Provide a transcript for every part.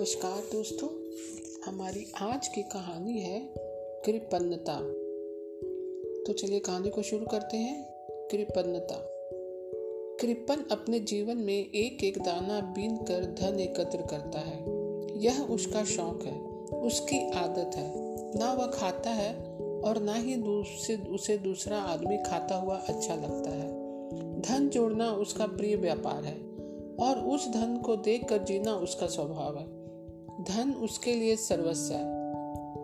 नमस्कार दोस्तों, हमारी आज की कहानी है कृपन्नता। तो चलिए कहानी को शुरू करते हैं। कृपन्नता। कृपन अपने जीवन में एक एक दाना बीन कर धन एकत्र करता है। यह उसका शौक है, उसकी आदत है। ना वह खाता है और ना ही दूसरे, उसे दूसरा आदमी खाता हुआ अच्छा लगता है। धन जोड़ना उसका प्रिय व्यापार है और उस धन को देखकर जीना उसका स्वभाव है। धन उसके लिए सर्वस्व है।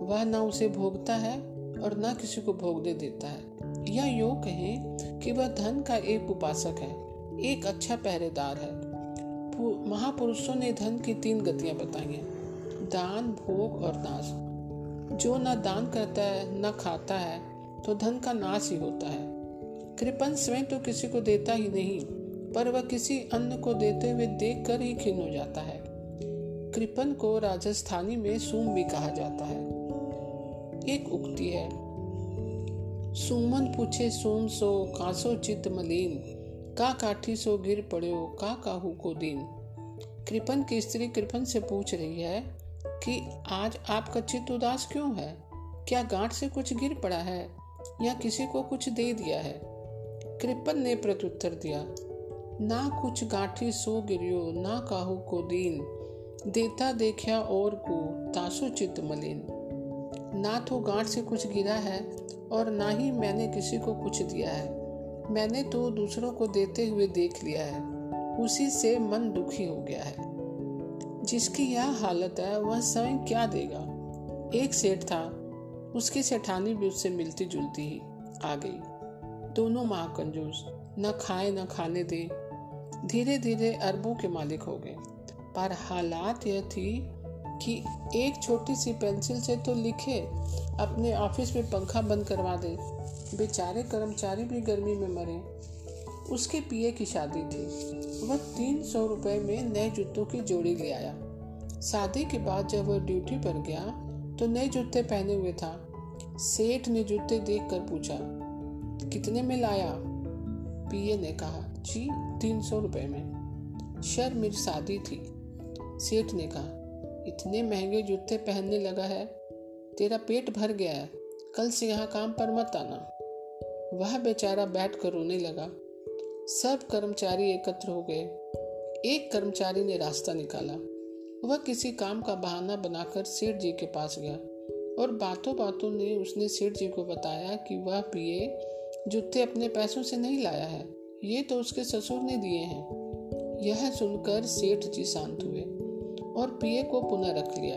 वह न उसे भोगता है और न किसी को भोगने देता है। या यो कहें कि वह धन का एक उपासक है, एक अच्छा पहरेदार है। महापुरुषों ने धन की तीन गतियाँ बताई हैं। दान, भोग और नाश। जो न दान करता है, न खाता है तो धन का नाश ही होता है। कृपन स्वयं तो किसी को देता ही नहीं, पर वह किसी अन्य को देते हुए देखकर ही खिन्न हो जाता है। कृपन को राजस्थानी में सूम भी कहा जाता है। एक उक्ति है, सुमन पूछे सोम सो कासो चित मलिन, का काठी सो गिर पड़ो का काहू को दिन? कृपन की स्त्री कृपन से पूछ रही है कि, आज आपका चित्त उदास क्यों है? क्या गांठ से कुछ गिर पड़ा है? या किसी को कुछ दे दिया है? कृपन ने प्रत्युत्तर दिया, ना कुछ गांठी सो गिरियो, ना काहू को दीन। देता देखा और को तासो चित मलिन। ना तो गांठ से कुछ गिरा है और ना ही मैंने किसी को कुछ दिया है। मैंने तो दूसरों को देते हुए देख लिया है। उसी से मन दुखी हो गया है। जिसकी यह हालत है, वह स्वयं क्या देगा? एक सेठ था। उसकी सेठानी भी उससे मिलती जुलती ही आ गई। दोनों महाकंजूस, न खाए न खाने दे धीरे धीरे अरबों के मालिक हो गए। पर हालात यह थी कि एक छोटी सी पेंसिल से तो लिखे, अपने ऑफ़िस में पंखा बंद करवा दे। बेचारे कर्मचारी भी गर्मी में मरे। उसके पिए की शादी थी। वह तीन सौ रुपये में नए जूतों की जोड़ी ले आया। शादी के बाद जब वह ड्यूटी पर गया तो नए जूते पहने हुए था। सेठ ने जूते देख कर पूछा, कितने में लाया? पिए ने कहा, जी, तीन सौ रुपये में। शर मेरी शादी थी। सेठ ने कहा इतने महँगे जूते पहनने लगा है, तेरा पेट भर गया है, कल से यहाँ काम पर मत आना। वह बेचारा बैठ कर रोने लगा। सब कर्मचारी एकत्र हो गए। एक कर्मचारी ने रास्ता निकाला। वह किसी काम का बहाना बनाकर सेठ जी के पास गया और बातों बातों ने उसने सेठ जी को बताया कि वह पिए, जूते अपने पैसों से नहीं लाया है। ये तो उसके ससुर ने दिए हैं। यह सुनकर सेठ जी शांत हुए। और पिए को पुनः रख लिया।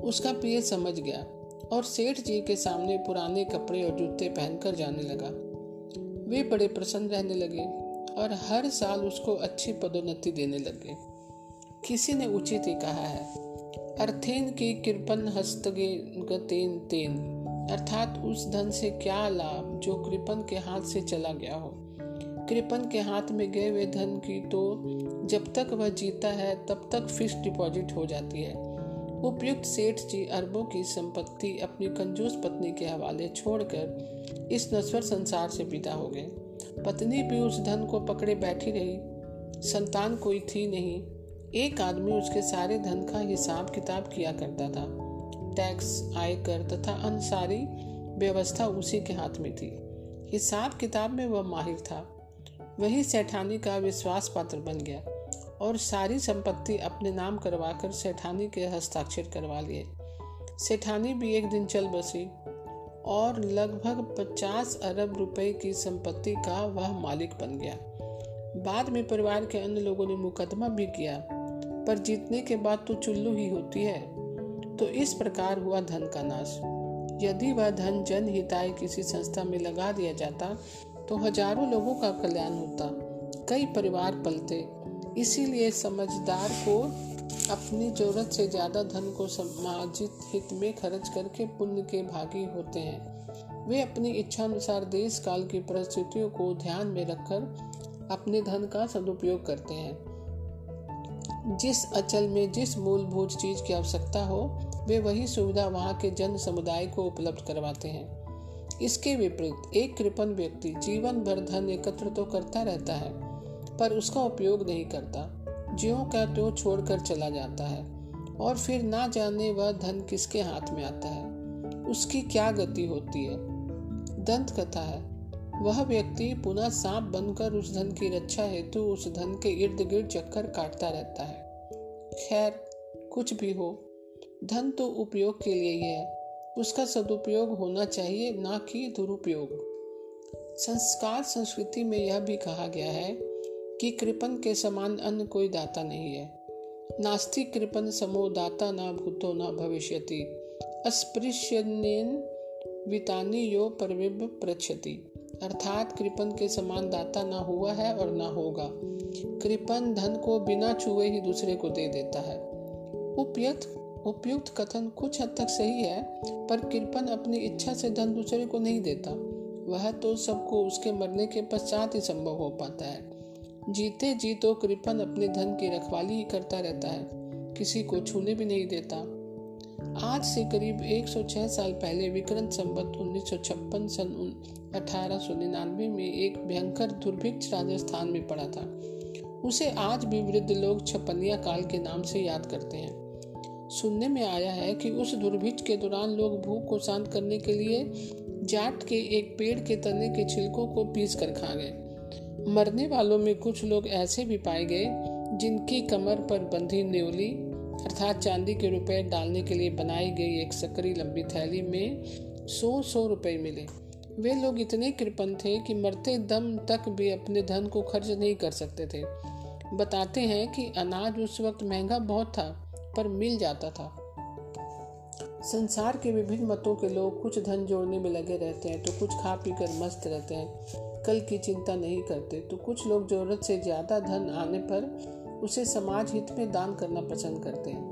उसका पिए समझ गया और सेठ जी के सामने पुराने कपड़े और जूते पहनकर जाने लगा। वे बड़े प्रसन्न रहने लगे और हर साल उसको अच्छी पदोन्नति देने लगे। किसी ने उचित ही कहा है, अर्थेन की कृपन हस्तगे गतेन तेन। अर्थात उस धन से क्या लाभ जो कृपन के हाथ से चला गया हो? कृपन के हाथ में गए हुए धन की तो जब तक वह जीता है, तब तक फिक्स डिपॉजिट हो जाती है। उपयुक्त सेठ जी अरबों की संपत्ति अपनी कंजूस पत्नी के हवाले छोड़कर इस नश्वर संसार से विदा हो गए। पत्नी भी उस धन को पकड़े बैठी रही। संतान कोई थी नहीं। एक आदमी उसके सारे धन का हिसाब किताब किया करता था। टैक्स, आयकर तथा अन्य सारी व्यवस्था उसी के हाथ में थी। हिसाब किताब में वह माहिर था। वही सेठानी का विश्वास पात्र बन गया और सारी संपत्ति अपने नाम करवाकर सेठानी के हस्ताक्षर करवा लिए। सेठानी भी एक दिन चल बसी और लगभग पचास अरब रुपए की संपत्ति का वह मालिक बन गया। बाद में परिवार के अन्य लोगों ने मुकदमा भी किया, पर जीतने के बाद तो चुल्लू ही होती है। तो इस प्रकार हुआ धन का नाश। यदि वह धन जन हिताय किसी संस्था में लगा दिया जाता तो हज़ारों लोगों का कल्याण होता। कई परिवार पलते। इसीलिए समझदार को अपनी ज़रूरत से ज़्यादा धन को सामाजिक हित में खर्च करके पुण्य के भागी होते हैं। वे अपनी इच्छा अनुसार देश काल की परिस्थितियों को ध्यान में रखकर अपने धन का सदुपयोग करते हैं। जिस अचल में जिस मूलभूत चीज़ की आवश्यकता हो, वे वही सुविधा वहाँ के जन समुदाय को उपलब्ध करवाते हैं। इसके विपरीत एक कृपण व्यक्ति जीवन भर धन एकत्र तो करता रहता है, पर उसका उपयोग नहीं करता। ज्यो का त्यो छोड़कर चला जाता है, और फिर ना जाने वह धन किसके हाथ में आता है। उसकी क्या गति होती है? दंत कथा है। वह व्यक्ति पुनः सांप बनकर उस धन की रक्षा हेतु उस धन के इर्द गिर्द चक्कर काटता रहता है। खैर, कुछ भी हो, धन तो उपयोग के लिए ही है। उसका सदुपयोग होना चाहिए, ना कि दुरुपयोग। संस्कार संस्कृति में यह भी कहा गया है कि कृपन के समान अन्य कोई दाता नहीं है। नास्तिक कृपन समो दाता न भूतो न भविष्यति। अस्पृश्यनेन वितानी यो परविब प्रक्षति अर्थात कृपन के समान दाता ना हुआ है और ना होगा। कृपन धन को बिना छुए ही दूसरे को दे देता है। उपयुक्त उपयुक्त कथन कुछ हद तक सही है, पर कृपन अपनी इच्छा से धन दूसरे को नहीं देता। वह तो सबको उसके मरने के पश्चात ही संभव हो पाता है। जीते जी तो कृपन अपने धन की रखवाली ही करता रहता है, किसी को छूने भी नहीं देता। आज से करीब 106 साल पहले विक्रम संबत उन्नीस सौ छप्पन सन अठारह में एक भयंकर दुर्भिक्ष राजस्थान में पड़ा था। उसे आज भी वृद्ध लोग छपनिया काल के नाम से याद करते हैं। सुनने में आया है कि उस दुर्भिक्ष के दौरान लोग भूख को शांत करने के लिए जाट के एक पेड़ के तने के छिलकों को पीस कर खा गए। मरने वालों में कुछ लोग ऐसे भी पाए गए, जिनकी कमर पर बंधी न्योली अर्थात चांदी के रुपए डालने के लिए बनाई गई एक सकरी लंबी थैली में सौ सौ रुपए मिले। वे लोग इतने कृपन थे कि मरते दम तक भी अपने धन को खर्च नहीं कर सकते थे। बताते हैं कि अनाज उस वक्त महँगा बहुत था पर मिल जाता था। संसार के विभिन्न मतों के लोग कुछ धन जोड़ने में लगे रहते हैं तो कुछ खा पी कर मस्त रहते हैं। कल की चिंता नहीं करते तो कुछ लोग ज़रूरत से ज़्यादा धन आने पर उसे समाज हित में दान करना पसंद करते हैं।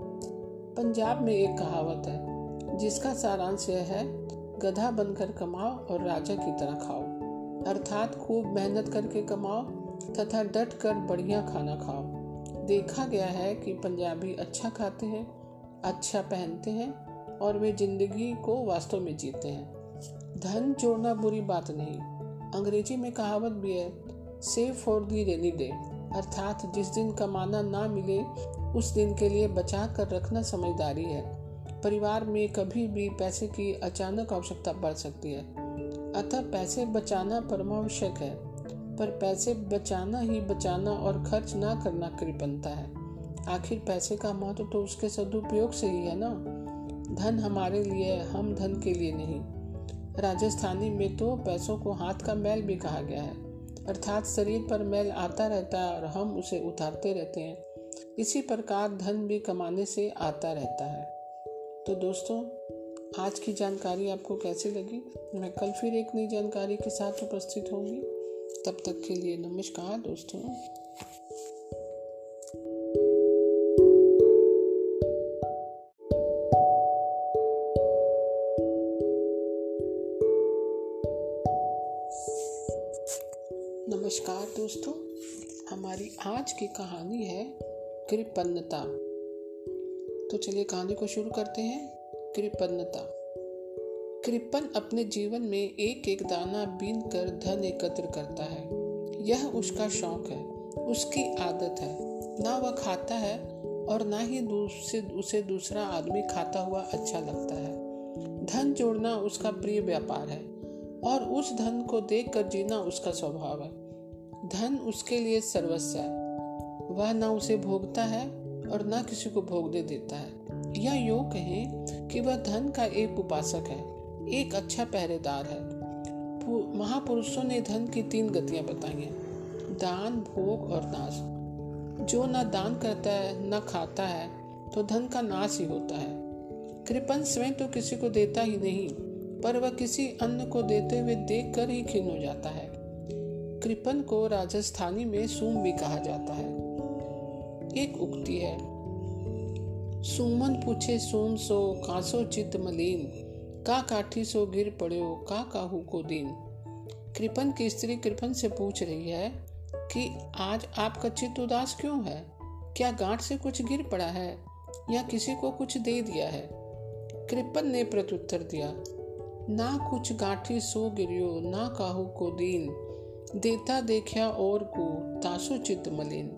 पंजाब में एक कहावत है, जिसका सारांश यह है, गधा बनकर कमाओ और राजा की तरह खाओ। अर्थात खूब मेहनत करके कमाओ तथा डट कर बढ़िया खाना खाओ। देखा गया है कि पंजाबी अच्छा खाते हैं अच्छा पहनते हैं और वे ज़िंदगी को वास्तव में जीते हैं। धन जोड़ना बुरी बात नहीं। अंग्रेज़ी में कहावत भी है save for the rainy day अर्थात जिस दिन कमाना ना मिले, उस दिन के लिए बचा कर रखना समझदारी है। परिवार में कभी भी पैसे की अचानक आवश्यकता बढ़ सकती है। अतः पैसे बचाना परमावश्यक है। पर पैसे बचाना ही बचाना और खर्च ना करना कृपणता है। आखिर पैसे का महत्व तो उसके सदुपयोग से ही है ना? धन हमारे लिए हम धन के लिए नहीं। राजस्थानी में तो पैसों को हाथ का मैल भी कहा गया है। अर्थात शरीर पर मैल आता रहता है और हम उसे उतारते रहते हैं। इसी प्रकार धन भी कमाने से आता रहता है। तो दोस्तों, आज की जानकारी आपको कैसी लगी? मैं कल फिर एक नई जानकारी के साथ उपस्थित होंगी। तब तक के लिए नमस्कार दोस्तों नमस्कार दोस्तों, हमारी आज की कहानी है कृपन्नता। तो चलिए कहानी को शुरू करते हैं, कृपन्नता। कृपन अपने जीवन में एक एक दाना बीन कर धन एकत्र करता है। यह उसका शौक है, उसकी आदत है। ना वह खाता है और ना ही दूसरे, उसे दूसरा आदमी खाता हुआ अच्छा लगता है। धन जोड़ना उसका प्रिय व्यापार है और उस धन को देख कर जीना उसका स्वभाव है। धन उसके लिए सर्वस्व है। वह ना उसे भोगता है और न किसी को भोगने देता है। या यो कहें कि वह धन का एक उपासक है। एक अच्छा पहरेदार है। महापुरुषों ने धन की तीन गतियाँ बताई हैं। दान, भोग और नाश। जो न दान करता है, न खाता है तो धन का नाश ही होता है। कृपन स्वयं तो किसी को देता ही नहीं, पर वह किसी अन्य को देते हुए देख कर ही खिन्न हो जाता है। कृपन को राजस्थानी में सूम भी कहा जाता है। एक उक्ति है, सुमन पूछे सोम सो, कांसो चित मलिन। का काठी सो गिर पड़ो का काहू को दिन? कृपन की स्त्री कृपन से पूछ रही है कि आज आपका चित्त उदास क्यों है? क्या गांठ से कुछ गिर पड़ा है? या किसी को कुछ दे दिया है? कृपन ने प्रत्युत्तर दिया, ना कुछ गांठी सो गिरियो, ना काहू को दीन। देता देखा और को, तासो चित मलिन।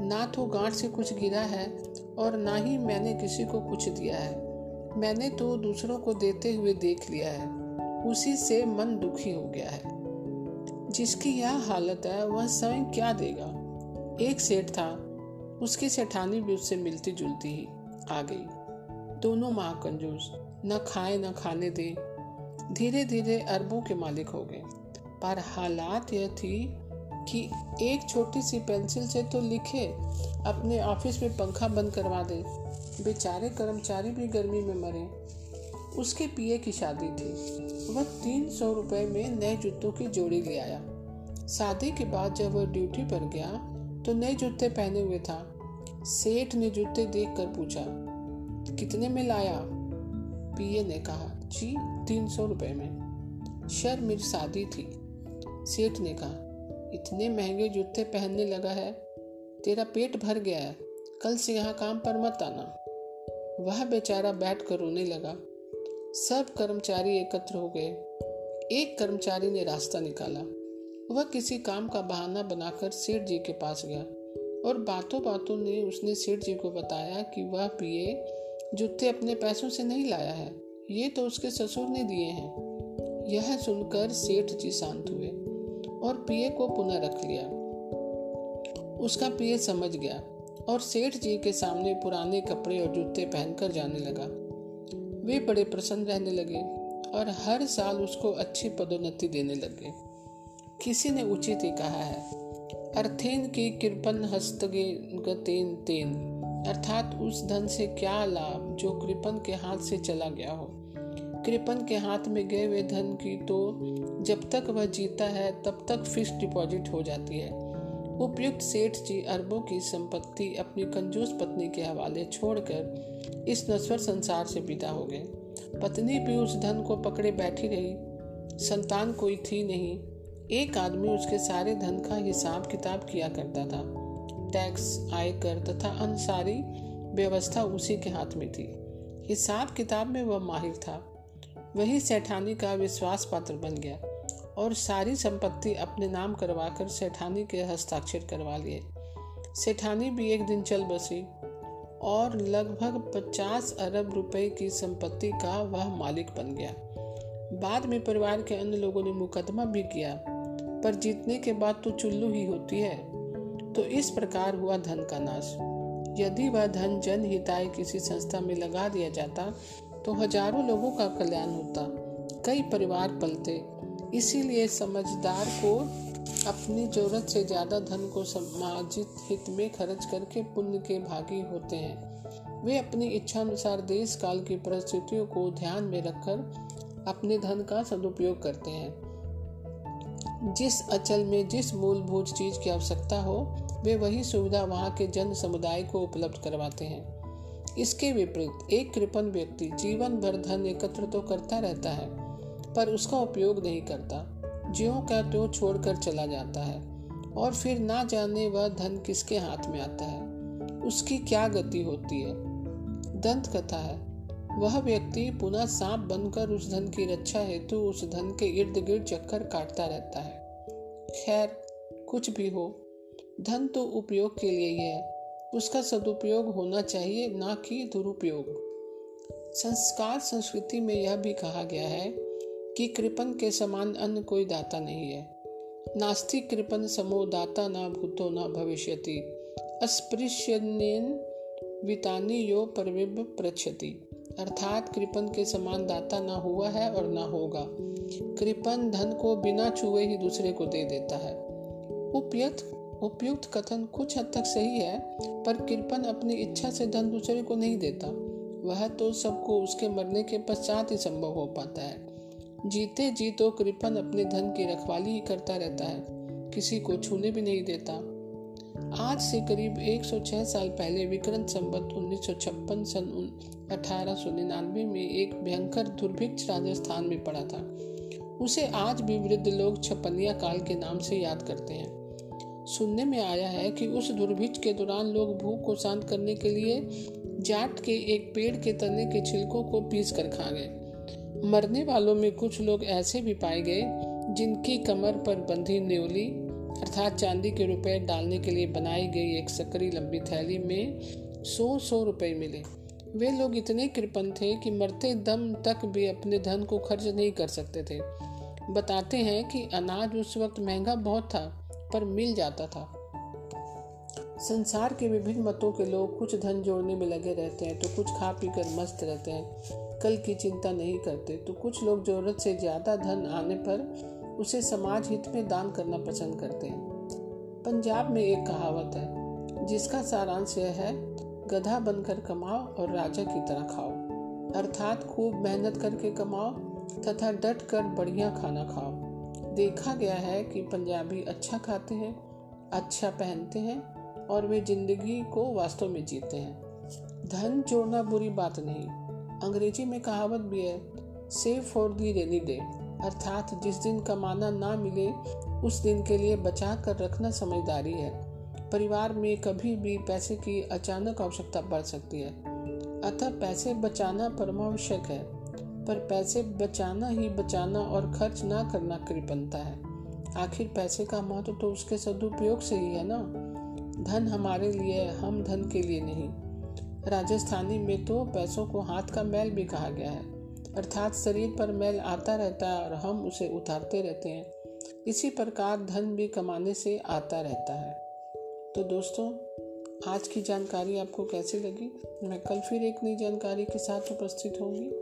ना तो गांठ से कुछ गिरा है, और ना ही मैंने किसी को कुछ दिया है। मैंने तो दूसरों को देते हुए देख लिया है। उसी से मन दुखी हो गया है। जिसकी यह हालत है, वह स्वयं क्या देगा? एक सेठ था। उसकी सेठानी भी उससे मिलती जुलती ही आ गई। दोनों माँ कंजूस न खाए न खाने दे धीरे धीरे अरबों के मालिक हो गए। पर हालात यह थी कि एक छोटी सी पेंसिल से तो लिखे, अपने ऑफ़िस में पंखा बंद करवा दे। बेचारे कर्मचारी भी गर्मी में मरे। उसके पिए की शादी थी। वह तीन सौ रुपये में नए जूतों की जोड़ी ले आया। शादी के बाद जब वह ड्यूटी पर गया तो नए जूते पहने हुए था। सेठ ने जूते देख कर पूछा, कितने में लाया? पिए ने कहा, जी, तीन सौ रुपये में। शर मेरी शादी थी। सेठ ने कहा इतने महँगे जूते पहनने लगा है। तेरा पेट भर गया है। कल से यहाँ काम पर मत आना। वह बेचारा बैठ कर रोने लगा। सब कर्मचारी एकत्र हो गए। एक कर्मचारी ने रास्ता निकाला। वह किसी काम का बहाना बनाकर सेठ जी के पास गया और बातों बातों ने उसने सेठ जी को बताया कि वह पिए, जूते अपने पैसों से नहीं लाया है। ये तो उसके ससुर ने दिए हैं। यह सुनकर सेठ जी शांत हुए। और पिए को पुनः रख लिया। उसका पिए समझ गया और सेठ जी के सामने पुराने कपड़े और जूते पहनकर जाने लगा। वे बड़े प्रसन्न रहने लगे और हर साल उसको अच्छी पदोन्नति देने लगे। किसी ने उचित ही कहा है, अर्थेन की कृपन हस्तगे गतेन तेन, अर्थात उस धन से क्या लाभ जो कृपन के हाथ से चला गया हो? कृपन के हाथ में गए हुए धन की तो जब तक वह जीता है, तब तक फिक्स डिपॉजिट हो जाती है। उपयुक्त सेठ जी अरबों की संपत्ति अपनी कंजूस पत्नी के हवाले छोड़कर इस नश्वर संसार से विदा हो गए। पत्नी भी उस धन को पकड़े बैठी रही। संतान कोई थी नहीं। एक आदमी उसके सारे धन का हिसाब किताब किया करता था। टैक्स, आयकर तथा अन्य सारी व्यवस्था उसी के हाथ में थी। हिसाब किताब में वह माहिर था। वही सेठानी का विश्वास पात्र बन गया और सारी संपत्ति अपने नाम करवाकर सेठानी के हस्ताक्षर करवा लिए। सेठानी भी एक दिन चल बसी और लगभग पचास अरब रुपए की संपत्ति का वह मालिक बन गया। बाद में परिवार के अन्य लोगों ने मुकदमा भी किया, पर जीतने के बाद तो चुल्लू ही होती है। तो इस प्रकार हुआ धन का नाश। यदि वह धन जन हिताय किसी संस्था में लगा दिया जाता तो हज़ारों लोगों का कल्याण होता। कई परिवार पलते। इसीलिए समझदार को अपनी ज़रूरत से ज़्यादा धन को सामाजिक हित में खर्च करके पुण्य के भागी होते हैं। वे अपनी इच्छा अनुसार देश काल की परिस्थितियों को ध्यान में रखकर अपने धन का सदुपयोग करते हैं। जिस अचल में जिस मूलभूत चीज़ की आवश्यकता हो, वे वही सुविधा वहाँ के जन समुदाय को उपलब्ध करवाते हैं। इसके विपरीत एक कृपण व्यक्ति जीवन भर धन एकत्र तो करता रहता है, पर उसका उपयोग नहीं करता। ज्यो का त्यो छोड़कर चला जाता है, और फिर ना जाने वह धन किसके हाथ में आता है। उसकी क्या गति होती है? दंत कथा है। वह व्यक्ति पुनः सांप बनकर उस धन की रक्षा हेतु उस धन के इर्द गिर्द चक्कर काटता रहता है। खैर, कुछ भी हो, धन तो उपयोग के लिए ही है। उसका सदुपयोग होना चाहिए, ना कि दुरुपयोग। संस्कार संस्कृति में यह भी कहा गया है कि कृपन के समान अन्य कोई दाता नहीं है। नास्तिक कृपन समो दाता न भूतो न भविष्यति। अस्पृश्यन वितानी यो परविब प्रक्षति अर्थात कृपन के समान दाता ना हुआ है और ना होगा। कृपन धन को बिना छुए ही दूसरे को दे देता है। उपयत उपयुक्त कथन कुछ हद तक सही है, पर कृपन अपनी इच्छा से धन दूसरे को नहीं देता। वह तो सबको उसके मरने के पश्चात ही संभव हो पाता है। जीते जी तो कृपन अपने धन की रखवाली ही करता रहता है, किसी को छूने भी नहीं देता। आज से करीब 106 साल पहले विक्रम संबत उन्नीस सौ छप्पन सन अठारह में एक भयंकर दुर्भिक्ष राजस्थान में पड़ा था। उसे आज भी वृद्ध लोग छपनिया काल के नाम से याद करते हैं। सुनने में आया है कि उस दुर्भिक्ष के दौरान लोग भूख को शांत करने के लिए जाट के एक पेड़ के तने के छिलकों को पीस कर खा गए। मरने वालों में कुछ लोग ऐसे भी पाए गए, जिनकी कमर पर बंधी न्योली अर्थात चांदी के रुपए डालने के लिए बनाई गई एक सकरी लंबी थैली में सौ सौ रुपए मिले। वे लोग इतने कृपण थे कि मरते दम तक भी अपने धन को खर्च नहीं कर सकते थे। बताते हैं कि अनाज उस वक्त महँगा बहुत था पर मिल जाता था। संसार के विभिन्न मतों के लोग कुछ धन जोड़ने में लगे रहते हैं तो कुछ खा पी कर मस्त रहते हैं। कल की चिंता नहीं करते तो कुछ लोग ज़रूरत से ज़्यादा धन आने पर उसे समाज हित में दान करना पसंद करते हैं। पंजाब में एक कहावत है, जिसका सारांश यह है, गधा बनकर कमाओ और राजा की तरह खाओ। अर्थात खूब मेहनत करके कमाओ तथा डट कर बढ़िया खाना खाओ। देखा गया है कि पंजाबी अच्छा खाते हैं अच्छा पहनते हैं और वे ज़िंदगी को वास्तव में जीते हैं। धन जोड़ना बुरी बात नहीं। अंग्रेज़ी में कहावत भी है save for the rainy day अर्थात जिस दिन कमाना ना मिले, उस दिन के लिए बचा कर रखना समझदारी है। परिवार में कभी भी पैसे की अचानक आवश्यकता बढ़ सकती है। अतः पैसे बचाना परमावश्यक है। पर पैसे बचाना ही बचाना और खर्च ना करना कृपणता है। आखिर पैसे का महत्व तो उसके सदुपयोग से ही है ना? धन हमारे लिए हम धन के लिए नहीं। राजस्थानी में तो पैसों को हाथ का मैल भी कहा गया है। अर्थात शरीर पर मैल आता रहता है और हम उसे उतारते रहते हैं। इसी प्रकार धन भी कमाने से आता रहता है। तो दोस्तों, आज की जानकारी आपको कैसी लगी? मैं कल फिर एक नई जानकारी के साथ उपस्थित होंगी।